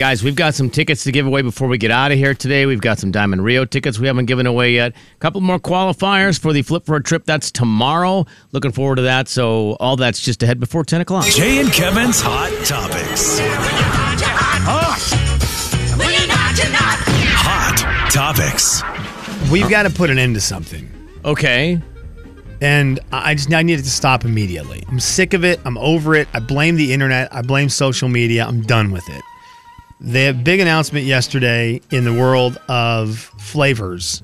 Guys, we've got some tickets to give away before we get out of here today. We've got some Diamond Rio tickets we haven't given away yet. A couple more qualifiers for the Flip for a Trip. That's tomorrow. Looking forward to that. So, all that's just ahead before 10 o'clock. Jay and Kevin's Hot Topics. Hot Topics. We've got to put an end to something. Okay. And I I just I need it to stop immediately. I'm sick of it. I'm over it. I blame the internet. I blame social media. I'm done with it. The big announcement yesterday in the world of flavors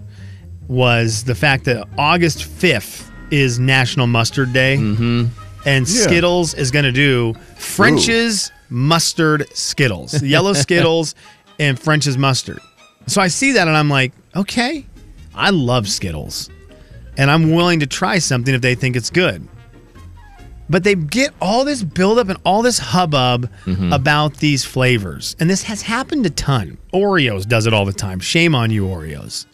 was the fact that August 5th is National Mustard Day. Mm-hmm. And Yeah. Skittles is going to do French's mustard Skittles, yellow Skittles and French's mustard. So I see that and I'm like, okay, I love Skittles and I'm willing to try something if they think it's good. But they get all this buildup and all this hubbub mm-hmm. about these flavors. And this has happened a ton. Oreos does it all the time. Shame on you, Oreos.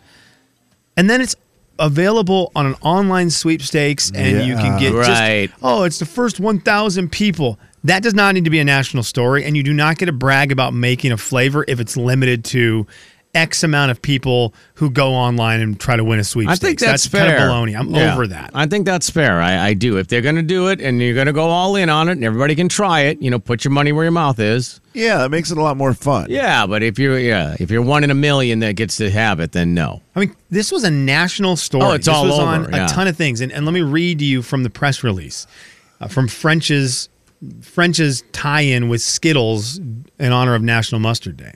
And then it's available on an online sweepstakes and you can get Right. just, oh, it's the first 1,000 people. That does not need to be a national story. And you do not get to brag about making a flavor if it's limited to X amount of people who go online and try to win a sweepstakes. I think that's, fair. kind of baloney. I'm Yeah. over that. I think that's fair. I, I do. If they're going to do it and you're going to go all in on it and everybody can try it, you know, put your money where your mouth is. Yeah, that makes it a lot more fun. Yeah, but if you're yeah, if you're one in a million that gets to have it, then no. I mean, this was a national story. Oh, it's this all was over, on yeah. a ton of things. And, and let me read to you from the press release uh, from French's French's tie-in with Skittles in honor of National Mustard Day.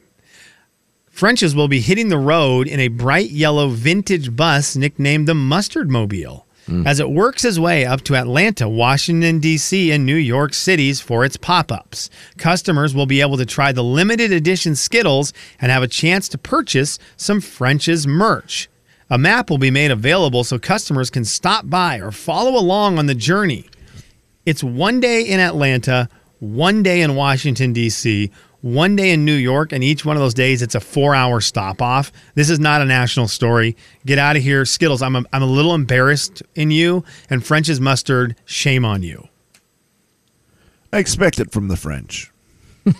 French's will be hitting the road in a bright yellow vintage bus nicknamed the Mustard Mobile. Hmm. As it works its way up to Atlanta, Washington, D.C., and New York cities for its pop ups, customers will be able to try the limited edition Skittles and have a chance to purchase some French's merch. A map will be made available so customers can stop by or follow along on the journey. It's one day in Atlanta, one day in Washington, D.C., one day in New York, and each one of those days it's a four hour stop off. This is not a national story. Get out of here. Skittles, I'm a, I'm a little embarrassed in you, and French's mustard, shame on you. I expect it from the French.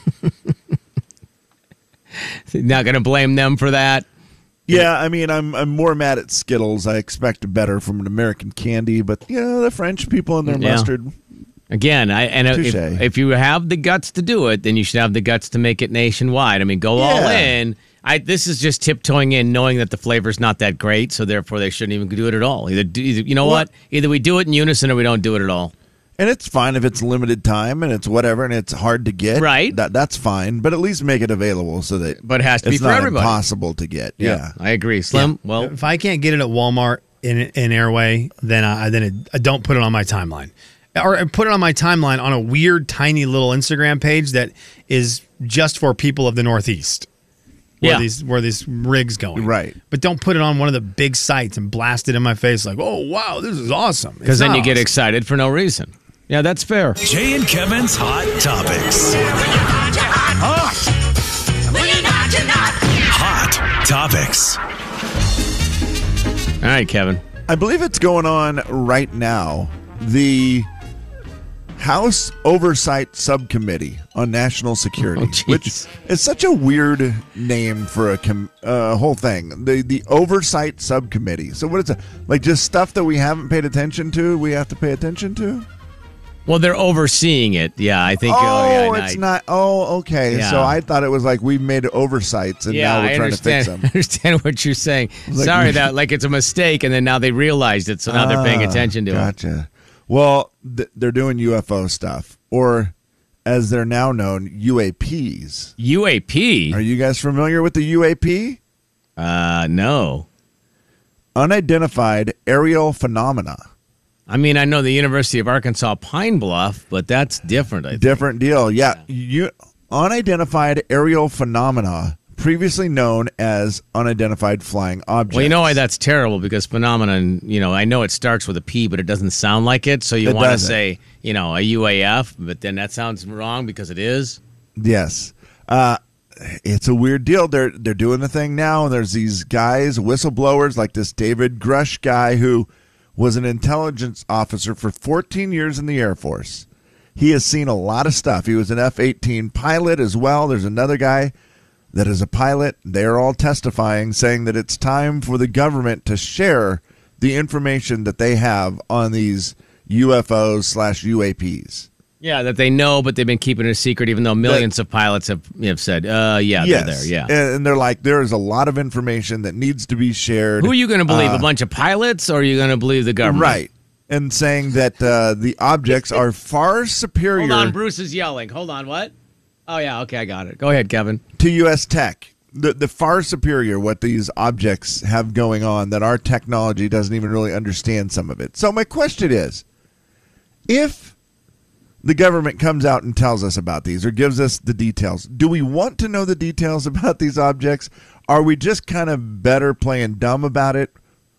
Not going to blame them for that. Yeah, I mean, I'm I'm more mad at Skittles. I expect better from an American candy, but you know, the French people and their Yeah. mustard. Again, I and if, if you have the guts to do it, then you should have the guts to make it nationwide. I mean, go all in. I this is just tiptoeing in, knowing that the flavor's not that great, so therefore they shouldn't even do it at all. Either, do, either you know Well- what? Either we do it in unison or we don't do it at all. And it's fine if it's limited time and it's whatever and it's hard to get. Right. That that's fine, but at least make it available so that But it has to be for everybody. impossible to get. Yeah. I agree. Slim. Well, If I can't get it at Walmart in in Airway, then I then it, I don't put it on my timeline, or put it on my timeline on a weird tiny little Instagram page that is just for people of the Northeast. Where Yeah. these where these rigs going Right. but don't put it on one of the big sites and blast it in my face like oh wow this is awesome because then not you get excited for no reason. Yeah, that's fair. Jay and Kevin's Hot Topics. Hot Topics. All right, Kevin. I believe it's going on right now. The House Oversight Subcommittee on National Security, Oh, which is such a weird name for a com- uh, whole thing. The the Oversight Subcommittee. So what is it? Like just stuff that we haven't paid attention to, we have to pay attention to? Well, they're overseeing it. Yeah, I think. Oh, yeah, it's I- not. Oh, okay. Yeah. So I thought it was like we made oversights and Yeah, now we're I trying to fix them. I understand what you're saying. Like- Sorry that like it's a mistake, and then now they realized it, so now they're paying Ah, attention to it. Gotcha. Well, th- they're doing UFO stuff, or as they're now known, UAPs. UAP? Are you guys familiar with the UAP? uh, no. Unidentified aerial phenomena. I mean, I know the University of Arkansas Pine Bluff, but that's different. I think. Different deal. Yeah. You, unidentified aerial phenomena, previously known as unidentified flying objects. Well, you know why that's terrible because phenomenon. You know, I know it starts with a P, but it doesn't sound like it. So you It want to doesn't. say, you know, a UAF, but then that sounds wrong because it is. Yes. Uh, it's a weird deal. They're they're doing the thing now, and there's these guys, whistleblowers, like this David Grusch guy who was an intelligence officer for 14 years in the Air Force. He has seen a lot of stuff. He was an F 18 pilot as well. There's another guy that is a pilot. They're all testifying, saying that it's time for the government to share the information that they have on these UFOs slash UAPs. Yeah, that they know, but they've been keeping it a secret, even though millions of pilots have have said, "Uh, yeah, they're there." Yeah. And, and they're like, there is a lot of information that needs to be shared. Who are you going to believe? Uh, a bunch of pilots, or are you going to believe the government? Right. And saying that uh, the objects are far superior Hold on, Bruce is yelling. Hold on, what? Oh yeah, okay, I got it. Go ahead, Kevin. to U.S. tech. The, the far superior what these objects have going on that our technology doesn't even really understand some of it. So my question is, if the government comes out and tells us about these or gives us the details, do we want to know the details about these objects? Are we just kind of better playing dumb about it?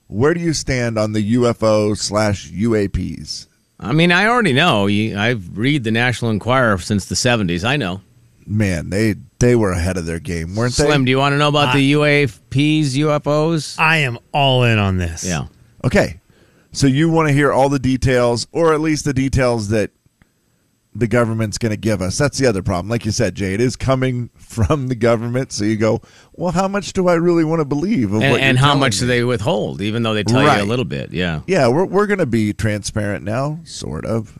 Where do you stand on the UFO slash UAPs? I mean, I already know. I've read the National Enquirer since the '70s. I know. Man, they they were ahead of their game, weren't they? Slim, do you want to know about the UAPs, UFOs? I am all in on this. yeah. Okay. So you want to hear all the details, or at least the details that the government's going to give us. That's the other problem. Like you said, Jay, it is coming from the government. So you go, well, how much do I really want to believe? Of And, what and how much me? do they withhold, even though they tell you a little bit? Yeah. Yeah, we're we're going to be transparent now, sort of.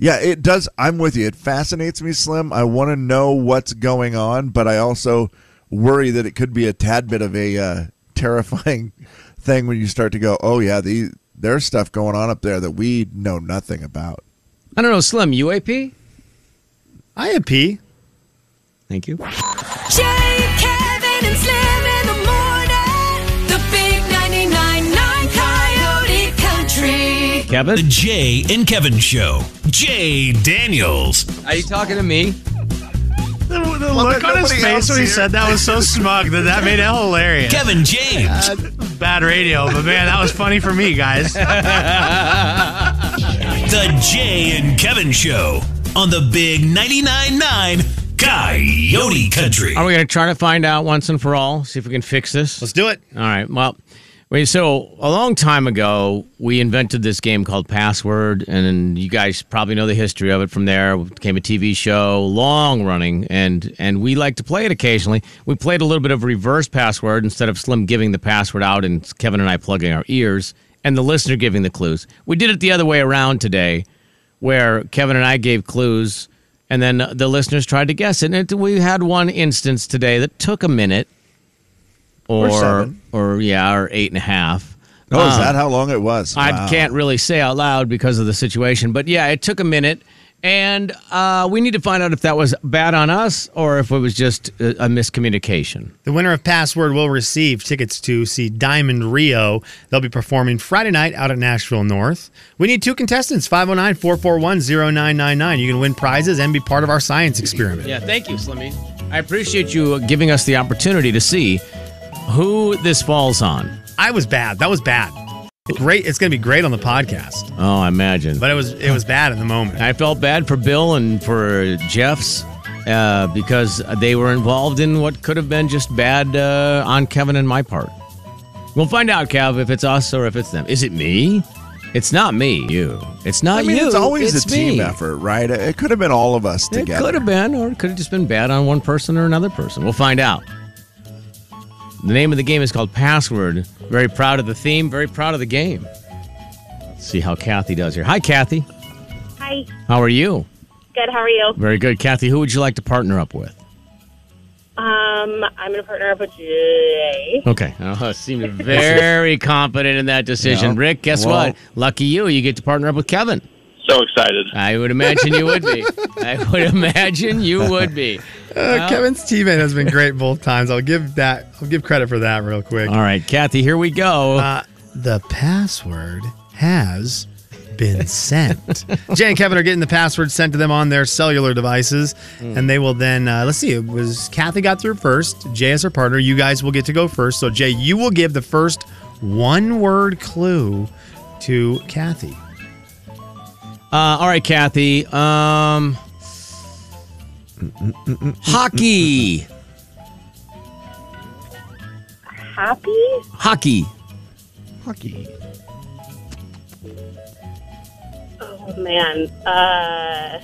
Yeah, it does. I'm with you. It fascinates me, Slim. I want to know what's going on, but I also worry that it could be a tad bit of a uh, terrifying thing when you start to go, "Oh yeah, the there's stuff going on up there that we know nothing about." I don't know, Slim, UAP? IAP. Thank you. Jay, Kevin, and Slim in the morning. The big 99.9 Coyote Country. Kevin? The Jay and Kevin Show. Jay Daniels. Are you talking to me? The, the Well, look on his face when he said that was so smug that that made it hilarious. Kevin James. Uh, bad radio, but man, that was funny for me, guys. The Jay and Kevin Show on the big 99.9 9 Coyote Country. Are we going to try to find out once and for all? See if we can fix this? Let's do it. All right. Well, wait, so a long time ago, we invented this game called Password, and you guys probably know the history of it from there. It became a TV show, long running, and and we like to play it occasionally. We played a little bit of reverse password instead of Slim giving the password out and Kevin and I plugging our ears, and the listener giving the clues. We did it the other way around today, where Kevin and I gave clues. And then the listeners tried to guess it. And it, we had one instance today that took a minute or Or seven. or, yeah, or eight and a half. Oh, is Um, that how long it was? I Wow. can't really say out loud because of the situation, but yeah, it took a minute, and uh, we need to find out if that was bad on us or if it was just a, a miscommunication. The winner of Password will receive tickets to see Diamond Rio. They'll be performing Friday night out at Nashville North. We need two contestants 509 441 0999. You can win prizes and be part of our science experiment. Yeah, thank you, Slimmy. I appreciate you giving us the opportunity to see who this falls on. I was bad. That was bad. Great. It's going to be great on the podcast, Oh, I imagine. but it was it was bad in the moment. I felt bad for Bill and for Jeff's uh, because they were involved in what could have been just bad uh, on Kevin and my part. We'll find out, Kev, if it's us or if it's them. Is it me? It's not me. You. It's not I mean, you. it's always it's a team me. effort, right? It could have been all of us It together. could have been, or it could have just been bad on one person or another person. We'll find out. The name of the game is called Password. Very proud of the theme. Very proud of the game. Let's see how Kathy does here. Hi, Kathy. Hi. How are you? Good. How are you? Very good, Kathy. Who would you like to partner up with? Um, I'm gonna partner up with Jay. Okay. Oh, seemed very confident in that decision. Yeah. Rick, guess Well- what? Lucky you. You get to partner up with Kevin. So excited. I would imagine you would be. I would imagine you would be. Uh, Kevin's teammate has been great both times. I'll give that. I'll give credit for that real quick. All right, Kathy, here we go. Uh, the password has been sent. Jay and Kevin are getting the password sent to them on their cellular devices, and they will then. Uh, let's see. It was Kathy got through first. Jay as her partner. You guys will get to go first. So Jay, you will give the first one-word clue to Kathy. Uh, all right, Kathy. Um, hockey. Happy? Hockey. Hockey. Oh man. Uh,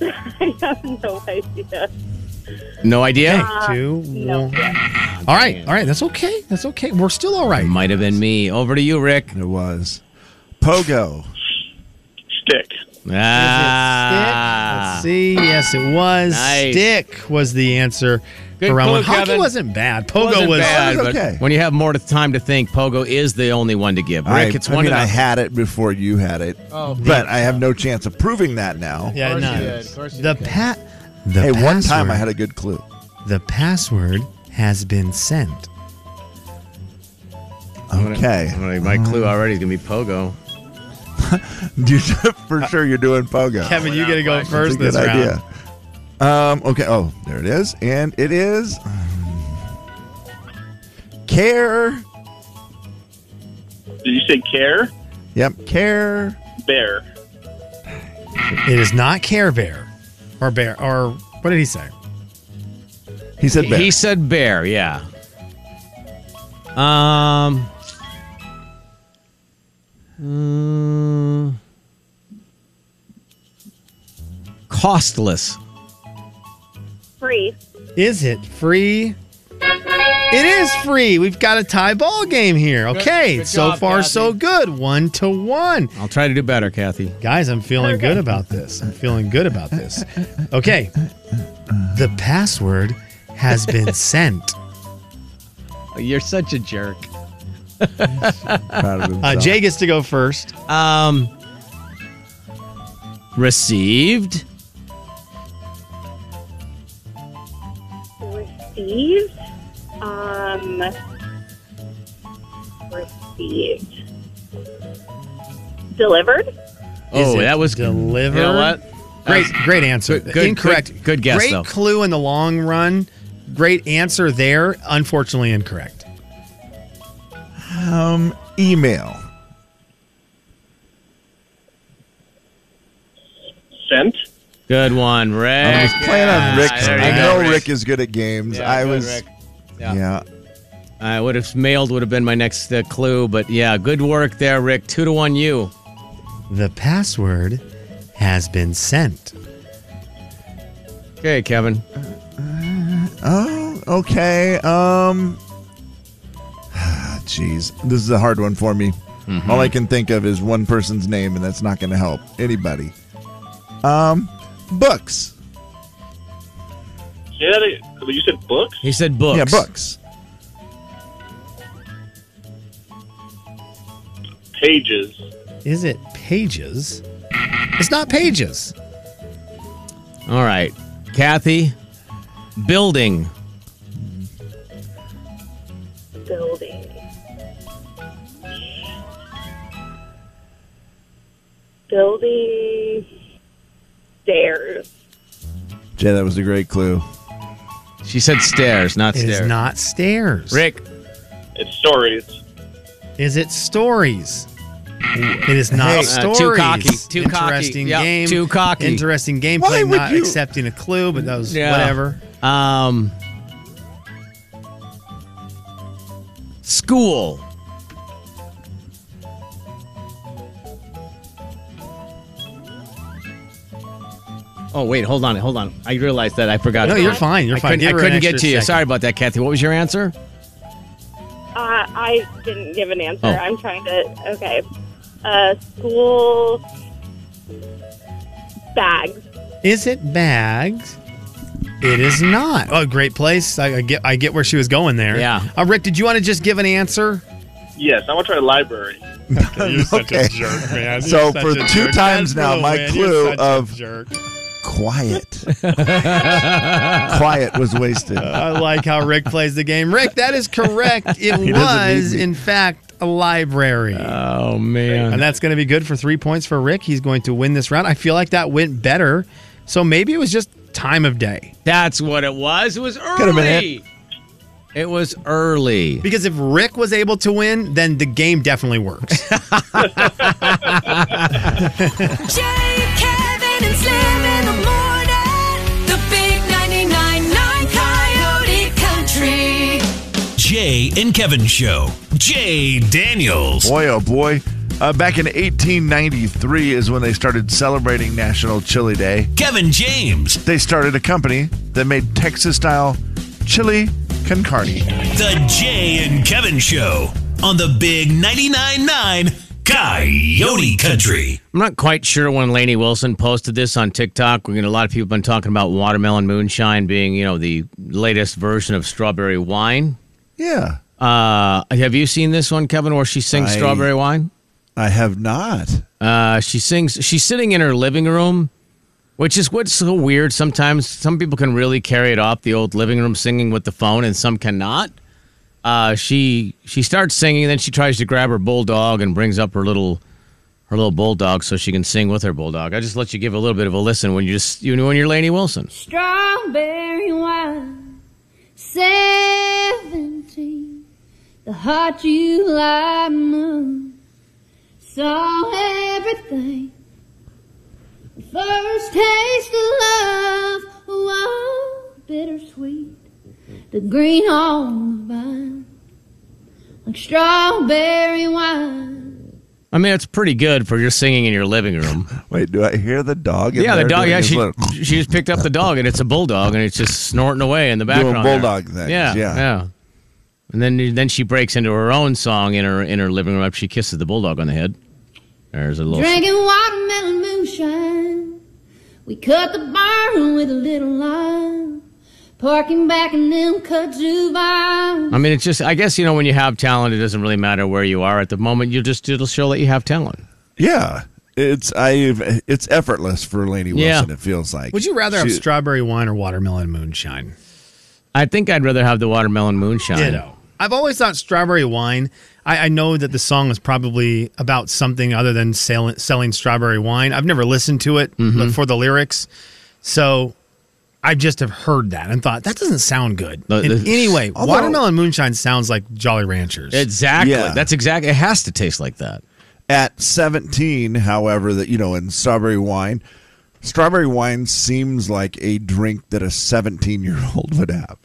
I have no idea. No idea. Okay, two, no. one. All right, all right. That's okay. That's okay. We're still all right. Might have been me. Over to you, Rick. It was Pogo. Stick. Ah. Let's see. Yes, it was. Nice. Stick was the answer Good for round one. Hockey Kevin. wasn't bad. Pogo Wasn't was. bad, was okay. when you have more time to think, Pogo is the only one to give. Rick, I, it's I one mean, I had it before you had it, Oh, but I have no chance of proving that now. Yeah, course no. you did. Of course you The pat. The hey, one time I had a good clue. The password has been sent. Okay, I'm gonna- My clue already is gonna be Pogo. you for sure you're doing Pogo. Kevin, you got to go first That's this a good round. idea. Um, okay. Oh, there it is, and it is um, care. Did you say care? Yep, care. Bear. It is not Care Bear or Bear or what did he say? He said bear. He said bear. Yeah. Um. Mm, costless. Free. Is it free? It is free. We've got a tie ball game here. Okay, good so job, far Kathy. so good. One to one. I'll try to do better, Kathy. Guys, I'm feeling good about this. I'm feeling good about this. Okay. The password has been sent. You're such a jerk. Proud of himself. Uh, Jay gets to go first. Um. Received. Received. Um. Received. Delivered. Is Oh, it that was delivered. You know what? Great, That's- great answer. Good- good- incorrect. good- good guess, Great though. clue in the long run. Great answer there. Unfortunately, incorrect. Um, email. Sent. Good one, Rick. I was playing on Rick's. there I go, know Rick. Rick is good at games. Yeah, I good, was. Rick. Yeah. Yeah. I would have mailed would have been my next uh, clue, but yeah, good work there, Rick. Two to one, you. The password has been sent. Okay, Kevin. Oh, okay. Um. Jeez, this is a hard one for me. Mm-hmm. All I can think of is one person's name, and that's not going to help anybody. Um, books. Yeah, that. You said books? He said books. Yeah, books. Pages. Is it pages? It's not pages. All right, Kathy. Building. Building. Building. Stairs. Jay, that was a great clue. She said stairs, not It stairs. is not stairs. Rick. It's stories. Is it stories? It is not Hey, uh, stories. too cocky, too cocky. Interesting Yep, game. too cocky. Interesting Why gameplay. would Not you- accepting a clue, but that was Yeah. whatever. Um. School. Oh wait, hold on, hold on. I realized that I forgot. No, you're fine. You're I fine. couldn't, I couldn't get to you. second. Sorry about that, Kathy. What was your answer? Uh, I didn't give an answer. Oh. I'm trying to. Okay. Uh, school bags. Is it bags? It is not. Oh, great place. I, I get. I get where she was going there. Yeah. Uh, Rick, did you want to just give an answer? Yes, I want to try library. okay. man. So for two times now, my clue of jerk. Quiet. quiet was wasted. I like how Rick plays the game. Rick, that is correct. It He was, in fact, a library. Oh man. and that's going to be good for three points for Rick. He's going to win this round. I feel like that went better. So maybe it was just time of day. That's what it was. It was Could've early. It was early. Because if Rick was able to win, then the game definitely works. Jay and Kevin Show. Jay Daniels. Boy, oh boy. Uh, back in 1893 is when they started celebrating National Chili Day. Kevin James. They started a company that made Texas style chili con carne. The Jay and Kevin Show on the Big 99.9 9 Coyote Country. I'm not quite sure when Lainey Wilson posted this on TikTok. We're gonna, a lot of people have been talking about watermelon moonshine being, you know, the latest version of strawberry wine. Yeah, Uh, have you seen this one, Kevin, where she sings I- strawberry wine? I have not. Uh, she sings. She's sitting in her living room, which is what's so weird. Sometimes some people can really carry it off the old living room singing with the phone, and some cannot. Uh, she she starts singing, and then she tries to grab her bulldog and brings up her little her little bulldog so she can sing with her bulldog. I just let you give a little bit of a listen when you just you know when you're Lainey Wilson. Strawberry wine, seventeen, the hot July moon saw everything. The first taste of love, oh, bittersweet, the green on the vine, like strawberry wine. I mean, it's pretty good for just singing in your living room. Wait, do I hear the dog? in yeah, the dog. Yeah, she she just picked up the dog, and it's a bulldog, and it's just snorting away in the background. there. bulldog things, Yeah, yeah. yeah. And then then she breaks into her own song in her in her living room. after She kisses the bulldog on the head. There's a little. Drinking watermelon moonshine. We cut the barn with a little lime. Parking back in them kudzu vines. I mean, it's just. I guess you know when you have talent, it doesn't really matter where you are at the moment. You just it'll show that you have talent. Yeah, it's I. It's effortless for Lainey Yeah. Wilson. It feels like. Would you rather have strawberry wine or watermelon moonshine? I think I'd rather have the watermelon moonshine. Ditto. I've always thought strawberry wine. I, I know that the song is probably about something other than selling, selling strawberry wine. I've never listened to it Mm-hmm. for the lyrics, so I just have heard that and thought that doesn't sound good. The- In the- any way, Although- watermelon moonshine sounds like Jolly Ranchers. Exactly. Yeah. That's exactly. It has to taste like that. At 17, however, that you know, in strawberry wine, strawberry wine seems like a drink that a 17 year old would have,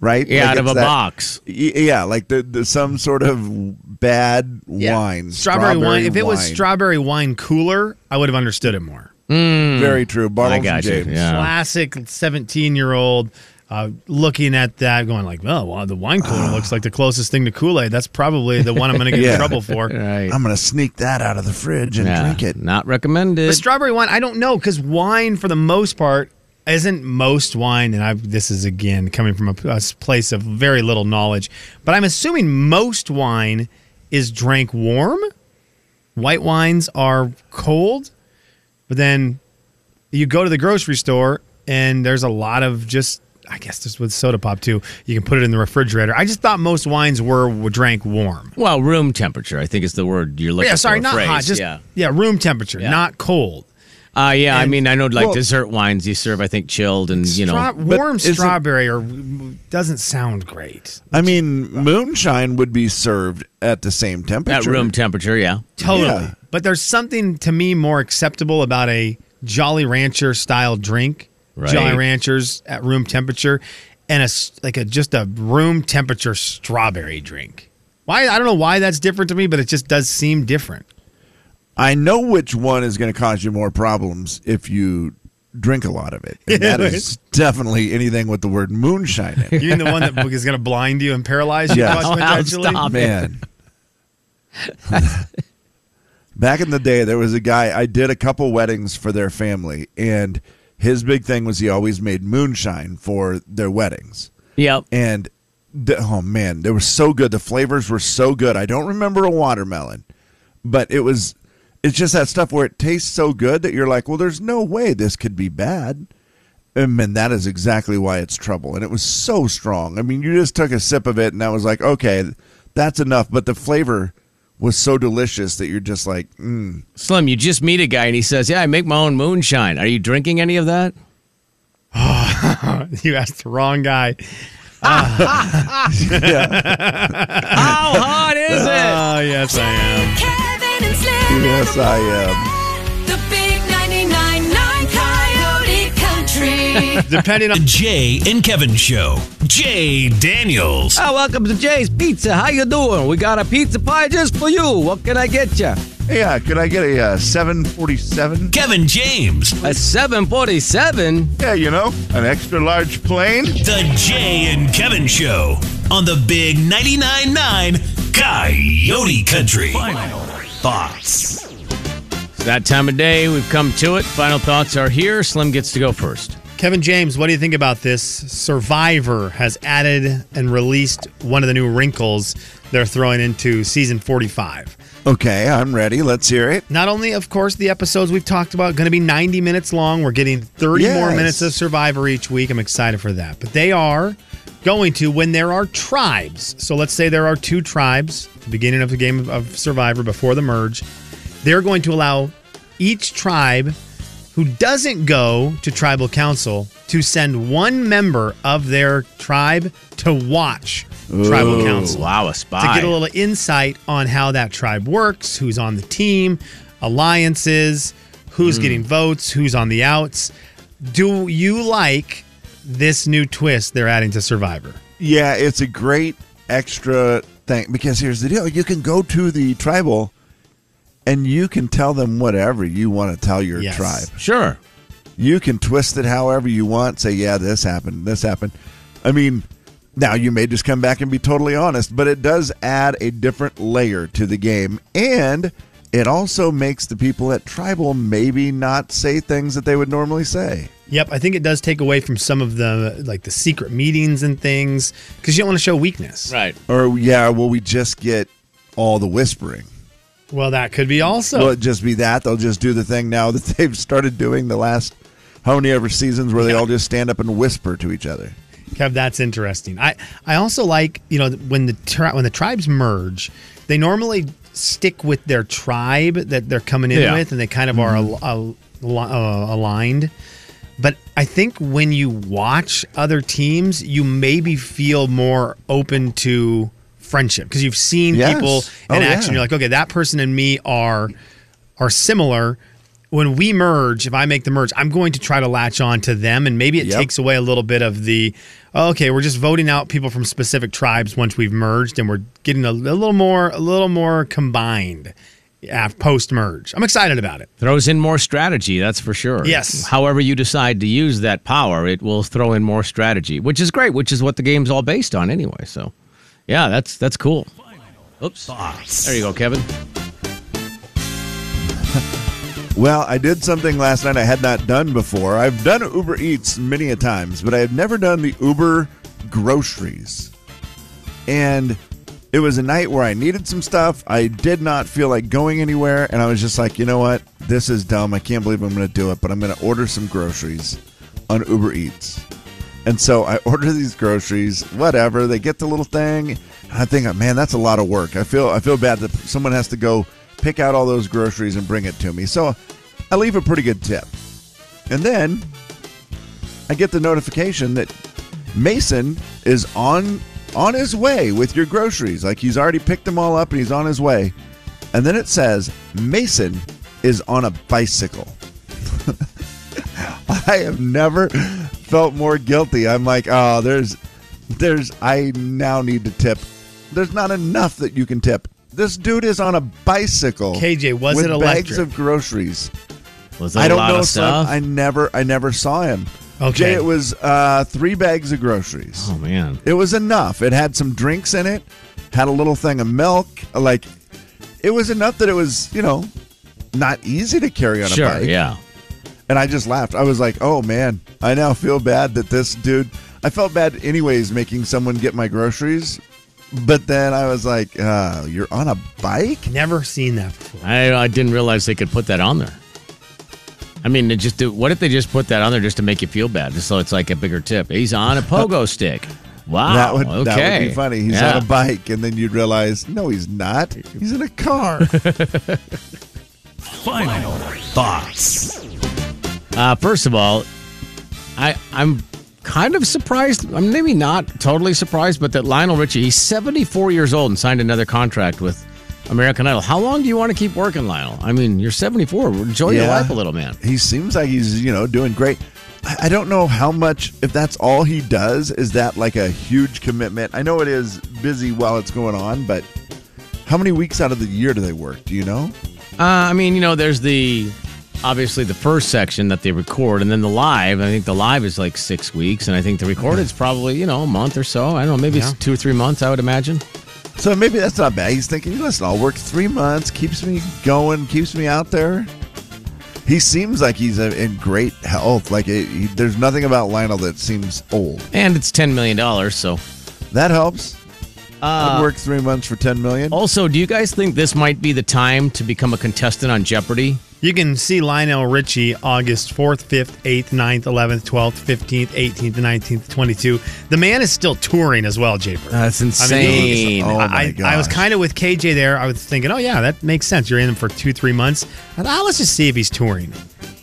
right? Yeah, Like out of a that- box. Yeah, like the, the some sort of bad wine. strawberry, wine. If it was wine. strawberry wine cooler, I would have understood it more. very true. Bartles I and got you. James. Yeah. Classic seventeen-year-old. Uh, looking at that, going like, "Oh, well, the wine cooler looks like the closest thing to Kool Aid. That's probably the one I'm going to get Yeah. in trouble for." Right. I'm gonna sneak that out of the fridge and Yeah. drink it. Not recommended. The strawberry wine, I don't know because wine, for the most part, isn't most wine. And I've, this is again coming from a place of very little knowledge, but I'm assuming most wine is drank warm. White wines are cold, but then you go to the grocery store and there's a lot of just. I guess just with soda pop too, you can put it in the refrigerator. I just thought most wines were, were drank warm. well, room temperature. I think is the word you're looking for. yeah, sorry, not phrase. hot, just yeah. yeah, room temperature, Yeah. not cold. Uh, yeah, I mean, I know like Well- dessert wines you serve, I think chilled and you know. Stra- warm strawberry or doesn't sound great. I mean, moonshine would be served at the same temperature. at room temperature, yeah. Totally. Yeah. But there's something to me more acceptable about a Jolly Rancher style drink. Right. Jolly Ranchers at room temperature and a s- like a just a room temperature strawberry drink. Why I don't know why that's different to me, but it just does seem different. I know which one is going to cause you more problems if you drink a lot of it. And that is definitely anything with the word moonshine in it. You mean the one that is going to blind you and paralyze you? Yeah. much Oh, stop. Man. Back in the day, there was a guy, I did a couple weddings for their family, and his big thing was he always made moonshine for their weddings. Yep. And the, oh man, they were so good. The flavors were so good. I don't remember a watermelon, but it was. It's just that stuff where it tastes so good that you're like, well, there's no way this could be bad. And that is exactly why it's trouble. And it was so strong. I mean, you just took a sip of it, and I was like, okay, that's enough. But the flavor was so delicious that you're just like, mm. Slim, you just meet a guy and he says, "Yeah, I make my own moonshine." Are you drinking any of that? you asked the wrong guy. How hot is it? Oh, yes, I am. Kevin and Slim. yes, I am. The big 99.9 Coyote Country. Depending on The Jay and Kevin Show. Jay Daniels. Oh, welcome to Jay's Pizza. How you doing? We got a pizza pie just for you. What can I get you? Yeah, could I get a uh, 747? Kevin James. A 747? Yeah, you know, an extra large plane. The Jay and Kevin Show on the Big 99.9 9 Coyote Country. Final thoughts. It's that time of day. We've come to it. Final thoughts are here. Slim gets to go first. Kevin James, what do you think about this? Survivor has added and released one of the new wrinkles they're throwing into season 45. Okay, I'm ready. Let's hear it. Not only, of course, the episodes we've talked about going to be 90 minutes long. We're getting 30 more minutes of Survivor each week. I'm excited for that. But they are going to when there are tribes. So let's say there are two tribes the beginning of the game of- of Survivor before the merge. They're going to allow each tribe who doesn't go to tribal council to send one member of their tribe to watch tribal council Wow, a spy. to get a little insight on how that tribe works, who's on the team, alliances, who's hmm. getting votes, who's on the outs. Do you like this new twist they're adding to Survivor? Yeah, it's a great extra thing because here's the deal: you can go to the tribal, and you can tell them whatever you want to tell your Yes. tribe. Sure. You can twist it however you want. Say, yeah, this happened, this happened. I mean, now you may just come back and be totally honest, but it does add a different layer to the game, and it also makes the people at tribal maybe not say things that they would normally say. Yep, I think it does take away from some of the like the secret meetings and things because you don't want to show weakness. Right. Or yeah, will we just get all the whispering? Well, that could be also. Will it just be that? They'll just do the thing now that they've started doing the last how many ever seasons where they all just stand up and whisper to each other. Kev, that's interesting. I I also like you know when the tri- when the tribes merge, they normally stick with their tribe that they're coming in Yeah. with, and they kind of are al- al- uh, aligned. But I think when you watch other teams, you maybe feel more open to friendship because you've seen Yes. people Oh, in yeah. action. You're like, okay, that person and me are are similar. When we merge, if I make the merge, I'm going to try to latch on to them, and maybe it Yep. takes away a little bit of the oh, okay, we're just voting out people from specific tribes once we've merged, and we're getting a, a little more a little more combined post merge. I'm excited about it. Throws in more strategy, that's for sure. Yes. However, you decide to use that power, it will throw in more strategy, which is great, which is what the game's all based on anyway. So, yeah, that's that's cool. Oops. Thoughts. There you go, Kevin. Well, I did something last night I had not done before. I've done Uber Eats many a times, but I have never done the Uber groceries. And it was a night where I needed some stuff. I did not feel like going anywhere, and I was just like, you know what? This is dumb. I can't believe I'm going to do it, but I'm going to order some groceries on Uber Eats. And so I order these groceries, whatever. They get the little thing. And I think, man, that's a lot of work. I feel I feel bad that someone has to go pick out all those groceries and bring it to me. So I leave a pretty good tip. And then I get the notification that Mason is on on his way with your groceries. Like he's already picked them all up and he's on his way. And then it says Mason is on a bicycle. I have never felt more guilty. I'm like, oh, there's, there's, I now need to tip. There's not enough that you can tip. This dude is on a bicycle. KJ, was with it bags electric? of groceries? Was that I a don't know. I never, I never saw him. Okay. Jay, it was uh, three bags of groceries. oh man. It was enough. It had some drinks in it, had a little thing of milk. Like, it was enough that it was, you know, not easy to carry on Sure, a bike. yeah. And I just laughed. I was like, oh man, I now feel bad that this dude. I felt bad anyways making someone get my groceries. But then I was like, uh, you're on a bike? Never seen that before. I, I didn't realize they could put that on there. I mean, just do, what if they just put that on there just to make you feel bad, just so it's like a bigger tip? He's on a pogo stick. Wow. that would okay. that would be funny. He's Yeah. on a bike, and then you'd realize, no, he's not. He's in a car. Final thoughts. Uh, first of all, I I'm kind of surprised. I'm maybe not totally surprised, but that Lionel Richie, he's 74 years old and signed another contract with American Idol. How long do you want to keep working, Lionel? I mean, you're 74. Enjoy your life a little, man. he seems like he's you know doing great. I don't know how much if that's all he does. Is that like a huge commitment? I know it is busy while it's going on, but how many weeks out of the year do they work? Do you know? Uh, I mean, you know, there's the obviously the first section that they record, and then the live. I think the live is like six weeks, and I think the recorded is probably you know a month or so. I don't know, maybe Yeah. it's two or three months. I would imagine. So maybe that's not bad. He's thinking, listen, I'll work three months, keeps me going, keeps me out there. He seems like he's in great health. Like it, he, there's nothing about Lionel that seems old. And it's ten million dollars, so. That helps. Uh, I'd work three months for ten million. Also, do you guys think this might be the time to become a contestant on Jeopardy? You can see Lionel Richie August 4th, 5th, 8th, 9th, 11th, 12th, 15th, 18th, 19th, 22. The man is still touring as well, Japer. That's I mean, insane. Oh, my I, I was kind of with KJ there. I was thinking, oh, yeah, that makes sense. You're in them for two, three months. I thought, ah, let's just see if he's touring.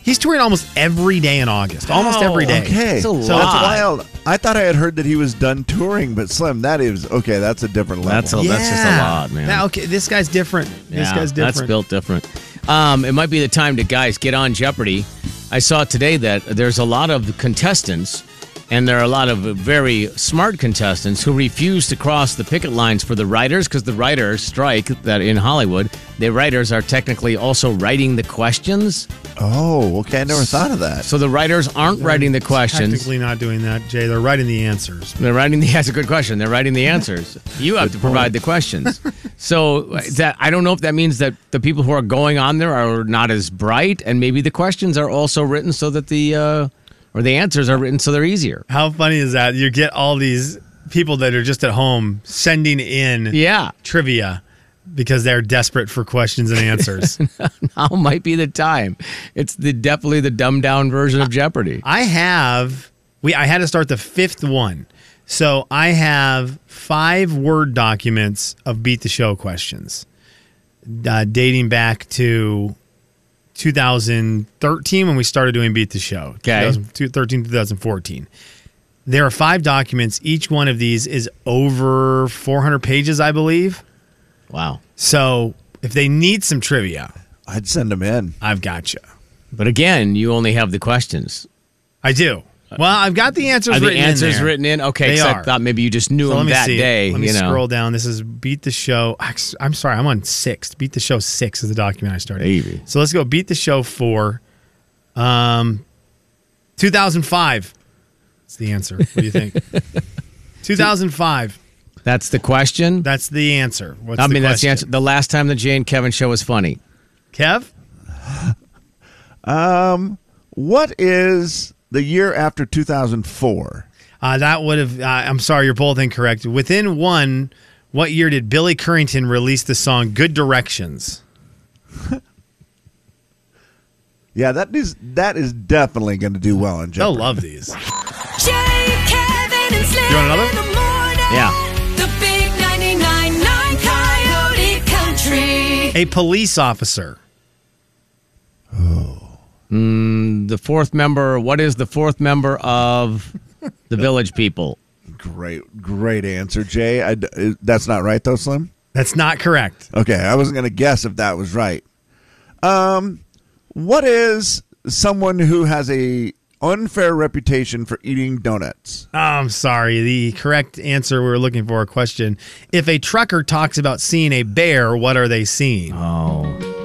He's touring almost every day in August. Almost Oh, every day. Okay, It's a so lot. that's wild. I thought I had heard that he was done touring, but Slim, that is okay. That's a different level. That's a- that's just a lot, man. Now, okay, this guy's different. this guy's different. That's built different. Um, it might be the time to guys get on Jeopardy. I saw today that there's a lot of contestants, and there are a lot of very smart contestants who refuse to cross the picket lines for the writers because the writers strike that in Hollywood. The writers are technically also writing the questions, oh, okay. I never thought of that. so the writers aren't writing the questions. Technically not doing that, Jay. They're writing the answers. They're writing the. That's a good question. They're writing the answers. You have to provide the questions. So that I don't know if that means that the people who are going on there are not as bright, and maybe the questions are also written so that the uh, or the answers are written so they're easier. How funny is that? You get all these people that are just at home sending in Yeah, trivia because they're desperate for questions and answers. now might be the time. It's the definitely the dumbed down version of Jeopardy. I have we I had to start the fifth one. So I have five word documents of beat the show questions uh, dating back to 2013 when we started doing beat the show. Okay. 2013 2014. There are five documents. Each one of these is over 400 pages, I believe. Wow. So if they need some trivia, I'd send them in. I've got you. But again, you only have the questions. I do. Well, I've got the answers Are the written in answers there. written in? Okay, They 'cause I thought maybe you just knew So let them me that see. day. Let me you know. scroll down. This is Beat the Show. I'm sorry, I'm on sixth. Beat the Show six is the document I started. Baby. So let's go. Beat the Show four. Um, 2005. That's the answer. What do you think? 2005. That's the question. That's the answer. What's I the mean, that's the answer. The last time the Jay and Kevin show was funny. Kev. um, What is the year after 2004? Uh, that would have. Uh, I'm sorry, you're both incorrect. Within one, what year did Billy Currington release the song "Good Directions"? Yeah, that is that is definitely going to do well in They'll Jeopardy. love these. Jay, Kevin, and Slim You want another? the morning. Yeah. The big 99.9 Coyote Country. A police officer. The fourth member. What is the fourth member of the Village People? Great, great answer, Jay. I, uh, that's not right though, Slim. That's not correct. Okay, I wasn't going to guess if that was right. Um, what is someone who has a unfair reputation for eating donuts? Oh, I'm sorry. The correct answer we were looking for a question. If a trucker talks about seeing a bear, what are they seeing? Oh,